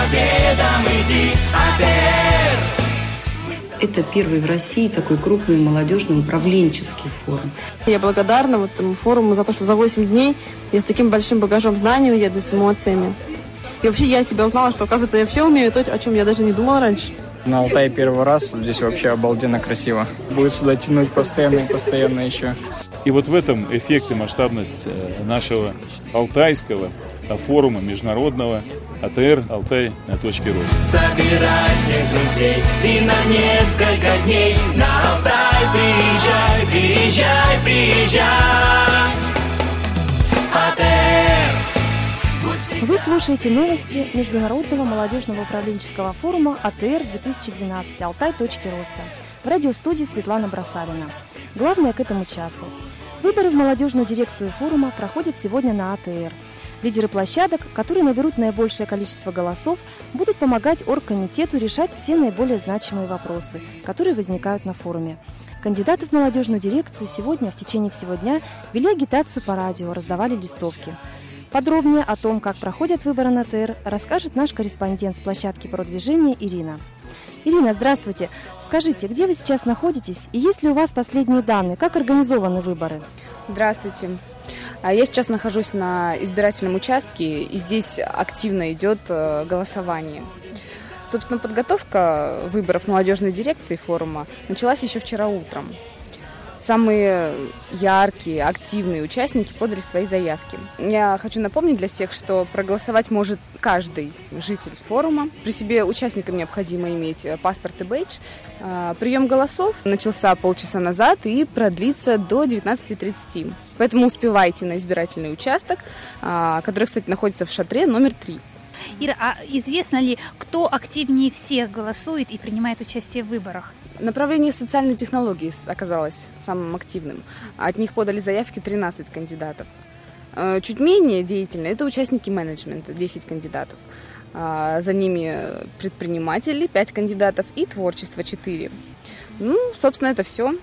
победам иди, АТР. Это первый в России такой крупный молодежный управленческий форум. Я благодарна вот этому форуму за то, что за 8 дней я с таким большим багажом знаний уеду с эмоциями. И вообще я себя узнала, что, оказывается, я все умею, то, о чем я даже не думала раньше. На Алтае первый раз, здесь вообще обалденно красиво. Будет сюда тянуть постоянно и постоянно еще. И вот в этом эффект и масштабность э, нашего алтайского форума международного АТР «Алтай на точке роста». Собирай всех друзей и на несколько дней на Алтай приезжай, приезжай, приезжай. АТР. Вы слушаете новости Международного молодежного управленческого форума АТР-2012 «Алтай. Точки роста». В радиостудии Светлана Бросалина. Главное к этому часу. Выборы в молодежную дирекцию форума проходят сегодня на АТР. Лидеры площадок, которые наберут наибольшее количество голосов, будут помогать оргкомитету решать все наиболее значимые вопросы, которые возникают на форуме. Кандидаты в молодежную дирекцию сегодня в течение всего дня вели агитацию по радио, раздавали листовки. Подробнее о том, как проходят выборы на ТР, расскажет наш корреспондент с площадки продвижения Ирина. Ирина, здравствуйте. Скажите, где вы сейчас находитесь и есть ли у вас последние данные? Как организованы выборы? Здравствуйте. А я сейчас нахожусь на избирательном участке, и здесь активно идет э, голосование. Собственно, подготовка выборов молодежной дирекции форума началась еще вчера утром. Самые яркие, активные участники подали свои заявки. Я хочу напомнить для всех, что проголосовать может каждый житель форума. При себе участникам необходимо иметь э, паспорт и бейдж. А, прием голосов начался полчаса назад и продлится до 19.30. Поэтому успевайте на избирательный участок, а, который, кстати, находится в шатре номер 3. Ира, а известно ли, кто активнее всех голосует и принимает участие в выборах? Направление социальной технологии оказалось самым активным. От них подали заявки 13 кандидатов. Э, чуть менее деятельны это участники менеджмента, 10 кандидатов. А, за ними предприниматели, 5 кандидатов и творчество, 4. Ну, собственно, это все,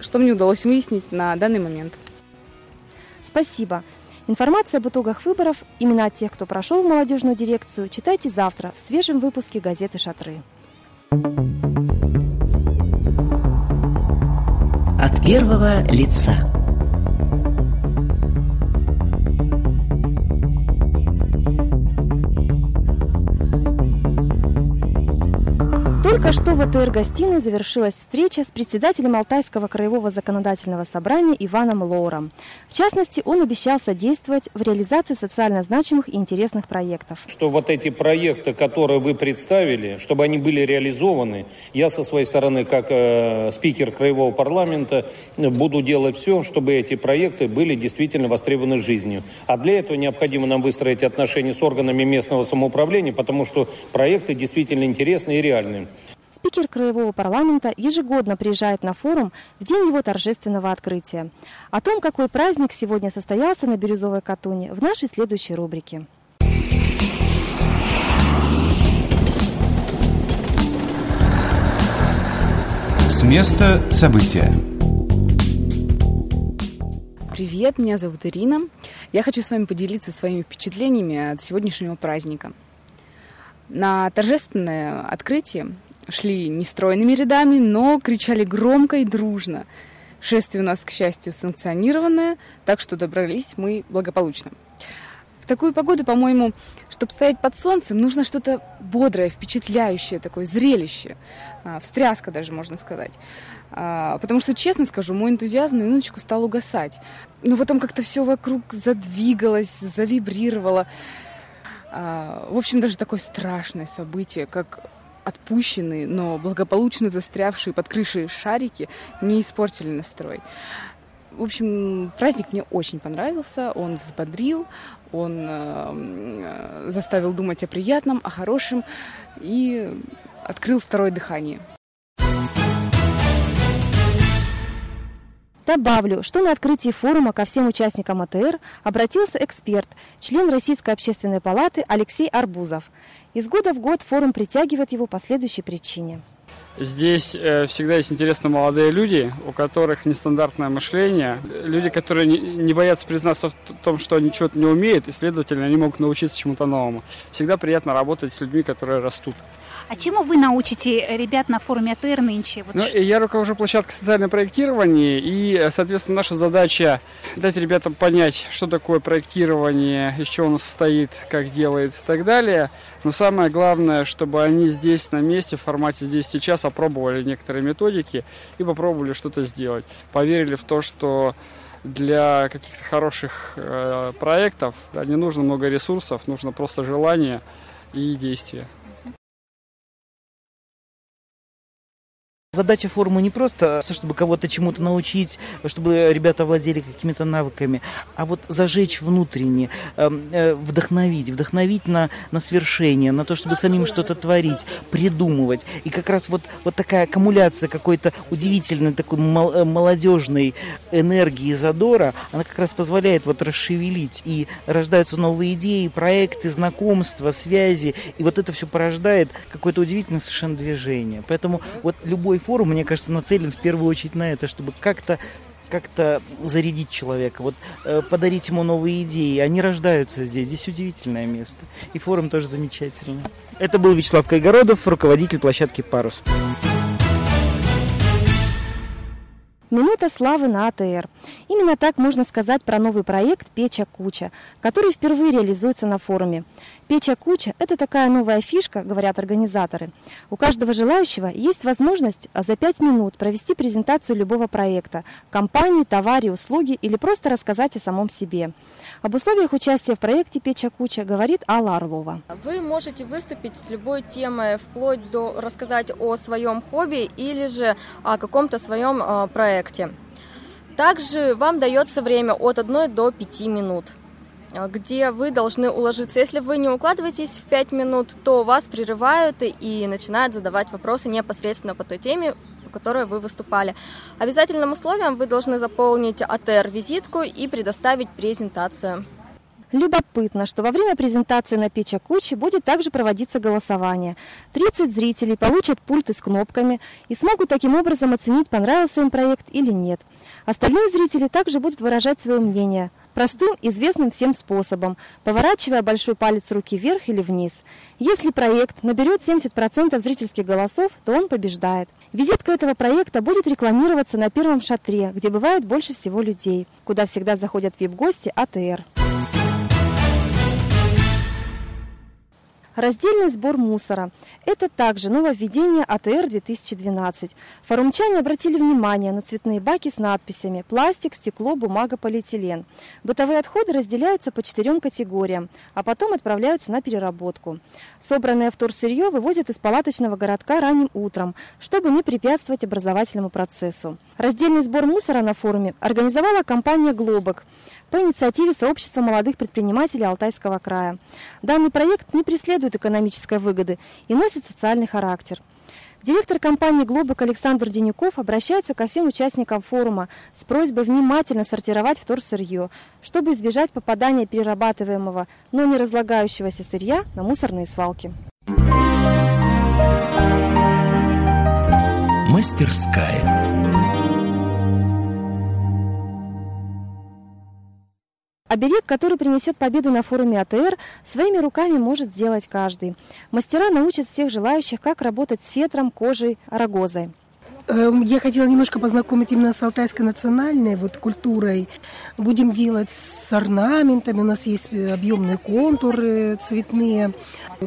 что мне удалось выяснить на данный момент. Спасибо. Информация об итогах выборов, имена тех, кто прошел в молодежную дирекцию, читайте завтра в свежем выпуске газеты «Шатры». От первого лица. Только что в АТР-гостиной завершилась встреча с председателем Алтайского краевого законодательного собрания Иваном Лоуром. В частности, он обещал содействовать в реализации социально значимых и интересных проектов. Что вот эти проекты, которые вы представили, чтобы они были реализованы, я со своей стороны, как э, спикер краевого парламента, буду делать все, чтобы эти проекты были действительно востребованы жизнью. А для этого необходимо нам выстроить отношения с органами местного самоуправления, потому что проекты действительно интересны и реальны. Спикер Краевого парламента ежегодно приезжает на форум в день его торжественного открытия. О том, какой праздник сегодня состоялся на Бирюзовой Катуне, в нашей следующей рубрике. С места события. Привет, меня зовут Ирина. Я хочу с вами поделиться своими впечатлениями от сегодняшнего праздника. На торжественное открытие шли нестройными рядами, но кричали громко и дружно. Шествие у нас, к счастью, санкционированное, так что добрались мы благополучно. В такую погоду, по-моему, чтобы стоять под солнцем, нужно что-то бодрое, впечатляющее, такое зрелище. А, встряска даже, можно сказать. А, потому что, честно скажу, мой энтузиазм на минуточку стал угасать. Но потом как-то все вокруг задвигалось, завибрировало. А, в общем, даже такое страшное событие, как отпущенные, но благополучно застрявшие под крышей шарики не испортили настрой. В общем, праздник мне очень понравился, он взбодрил, он э, заставил думать о приятном, о хорошем и открыл второе дыхание. Добавлю, что на открытии форума ко всем участникам АТР обратился эксперт, член Российской общественной палаты Алексей Арбузов. Из года в год форум притягивает его по следующей причине. Здесь э, всегда есть интересные молодые люди, у которых нестандартное мышление. Люди, которые не, не боятся признаться в том, что они чего-то не умеют, и, следовательно, они могут научиться чему-то новому. Всегда приятно работать с людьми, которые растут. А чему вы научите ребят на форуме АТР нынче? Вот ну, я руковожу площадкой социального проектирования, и, соответственно, наша задача дать ребятам понять, что такое проектирование, из чего оно состоит, как делается и так далее. Но самое главное, чтобы они здесь на месте, в формате здесь сейчас, опробовали некоторые методики и попробовали что-то сделать. Поверили в то, что для каких-то хороших э, проектов да, не нужно много ресурсов, нужно просто желание и действие. Задача форума не просто, чтобы кого-то чему-то научить, чтобы ребята владели какими-то навыками, а вот зажечь внутренне, эм, э, вдохновить, вдохновить на, на свершение, на то, чтобы самим что-то творить, придумывать. И как раз вот, вот такая аккумуляция какой-то удивительной такой э, молодежной энергии задора, она как раз позволяет вот расшевелить. И рождаются новые идеи, проекты, знакомства, связи. И вот это все порождает какое-то удивительное совершенно движение. Поэтому вот любой форум, мне кажется, нацелен в первую очередь на это, чтобы как-то как-то зарядить человека, вот э, подарить ему новые идеи. Они рождаются здесь. Здесь удивительное место. И форум тоже замечательный. Это был Вячеслав Кайгородов, руководитель площадки «Парус». Минута славы на АТР. Именно так можно сказать про новый проект «Печа Куча», который впервые реализуется на форуме. «Печа Куча» – это такая новая фишка, говорят организаторы. У каждого желающего есть возможность за пять минут провести презентацию любого проекта, компании, товаре, услуги или просто рассказать о самом себе. Об условиях участия в проекте «Печа Куча» говорит Алла Орлова. Вы можете выступить с любой темой, вплоть до рассказать о своем хобби или же о каком-то своем э, проекте. Также вам дается время от 1 до 5 минут где вы должны уложиться. Если вы не укладываетесь в 5 минут, то вас прерывают и начинают задавать вопросы непосредственно по той теме, по которой вы выступали. Обязательным условием вы должны заполнить АТР-визитку и предоставить презентацию. Любопытно, что во время презентации на Печа Кучи будет также проводиться голосование. 30 зрителей получат пульты с кнопками и смогут таким образом оценить, понравился им проект или нет. Остальные зрители также будут выражать свое мнение простым, известным всем способом, поворачивая большой палец руки вверх или вниз. Если проект наберет 70% зрительских голосов, то он побеждает. Визитка этого проекта будет рекламироваться на первом шатре, где бывает больше всего людей, куда всегда заходят вип-гости АТР. Раздельный сбор мусора. Это также нововведение АТР 2012. Форумчане обратили внимание на цветные баки с надписями «Пластик, стекло, бумага, полиэтилен». Бытовые отходы разделяются по четырем категориям, а потом отправляются на переработку. Собранное вторсырье вывозят из палаточного городка ранним утром, чтобы не препятствовать образовательному процессу. Раздельный сбор мусора на форуме организовала компания «Глобок» по инициативе Сообщества молодых предпринимателей Алтайского края. Данный проект не преследует экономической выгоды и носит социальный характер. Директор компании «Глобок» Александр Денюков обращается ко всем участникам форума с просьбой внимательно сортировать вторсырье, чтобы избежать попадания перерабатываемого, но не разлагающегося сырья на мусорные свалки. Мастерская. Оберег, который принесет победу на форуме АТР, своими руками может сделать каждый. Мастера научат всех желающих, как работать с фетром, кожей, рогозой. Эм, я хотела немножко познакомить именно с алтайской национальной вот культурой. Будем делать с орнаментами, у нас есть объемные контуры цветные.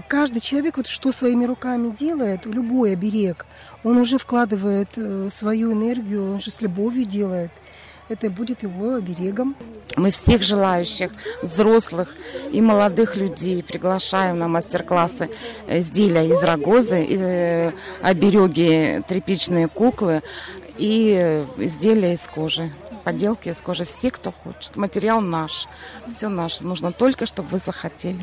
Каждый человек вот что своими руками делает, любой оберег, он уже вкладывает э, свою энергию, он же с любовью делает это будет его оберегом. Мы всех желающих, взрослых и молодых людей приглашаем на мастер-классы изделия из рогозы, э, обереги, тряпичные куклы и изделия из кожи поделки из кожи. Все, кто хочет. Материал наш. Все наше. Нужно только, чтобы вы захотели.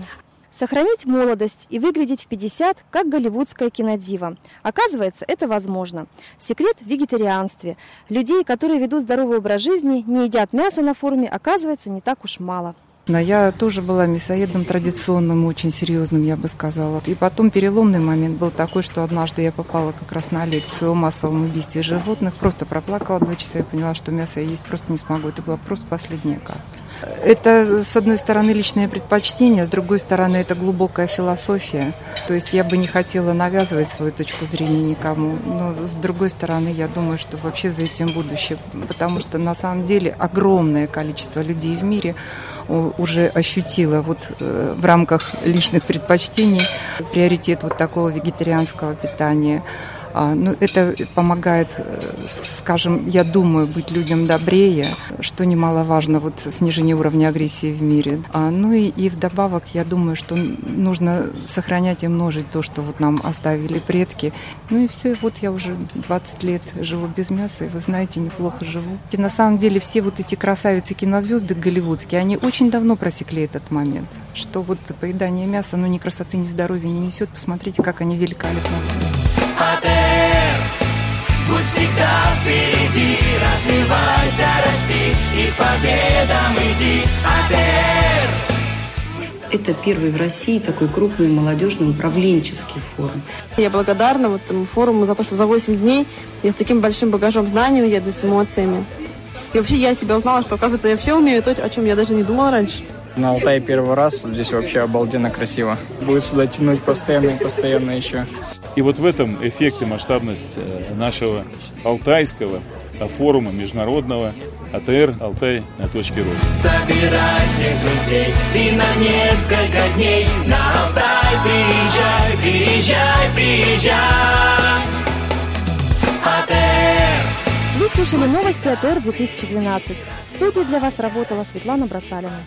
Сохранить молодость и выглядеть в 50, как голливудская кинодива. Оказывается, это возможно. Секрет в вегетарианстве. Людей, которые ведут здоровый образ жизни, не едят мясо на форуме, оказывается, не так уж мало. Я тоже была мясоедом традиционным, очень серьезным, я бы сказала. И потом переломный момент был такой, что однажды я попала как раз на лекцию о массовом убийстве животных, просто проплакала два часа и поняла, что мясо я есть просто не смогу. Это была просто последняя капля. Это, с одной стороны, личное предпочтение, с другой стороны, это глубокая философия. То есть я бы не хотела навязывать свою точку зрения никому, но с другой стороны, я думаю, что вообще за этим будущее, потому что на самом деле огромное количество людей в мире уже ощутила вот э, в рамках личных предпочтений приоритет вот такого вегетарианского питания. А, ну, это помогает, э, скажем, я думаю, быть людям добрее, что немаловажно, вот снижение уровня агрессии в мире. А, ну и, и вдобавок, я думаю, что нужно сохранять и множить то, что вот нам оставили предки. Ну и все, вот я уже 20 лет живу без мяса, и вы знаете, неплохо живу. И на самом деле все вот эти красавицы кинозвезды голливудские, они очень давно просекли этот момент, что вот поедание мяса, ну ни красоты, ни здоровья не несет. Посмотрите, как они великолепно Будь всегда впереди, развивайся, расти И к победам иди, АТР это первый в России такой крупный молодежный управленческий форум. Я благодарна вот этому форуму за то, что за 8 дней я с таким большим багажом знаний уеду с эмоциями. И вообще я себя узнала, что, оказывается, я все умею, то, о чем я даже не думала раньше. На Алтае первый раз, здесь вообще обалденно красиво. Будет сюда тянуть постоянно и постоянно еще. И вот в этом эффект и масштабность э, нашего алтайского форума международного АТР «Алтай на точке роста». Собирай всех друзей и на несколько дней на Алтай приезжай, приезжай, приезжай. АТР. Вы слушали новости АТР 2012. В студии для вас работала Светлана Бросалина.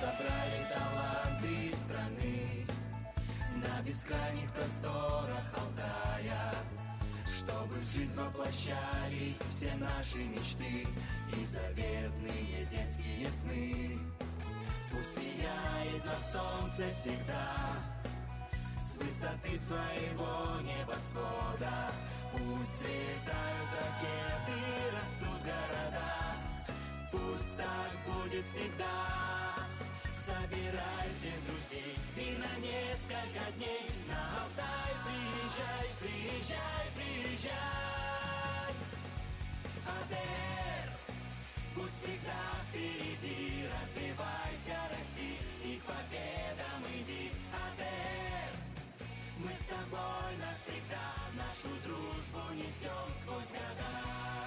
Собрали таланты страны На бескрайних просторах Алтая Чтобы в жизнь воплощались все наши мечты И заветные детские сны. Пусть сияет на солнце всегда Высоты своего небосвода. Пусть летают ракеты, растут города. Пусть так будет всегда. Собирай всех друзей и на несколько дней На Алтай приезжай, приезжай, приезжай. АТР Будь всегда впереди, развивайся, расти И к победам иди, АТР Мы с тобой навсегда Нашу дружбу несем сквозь года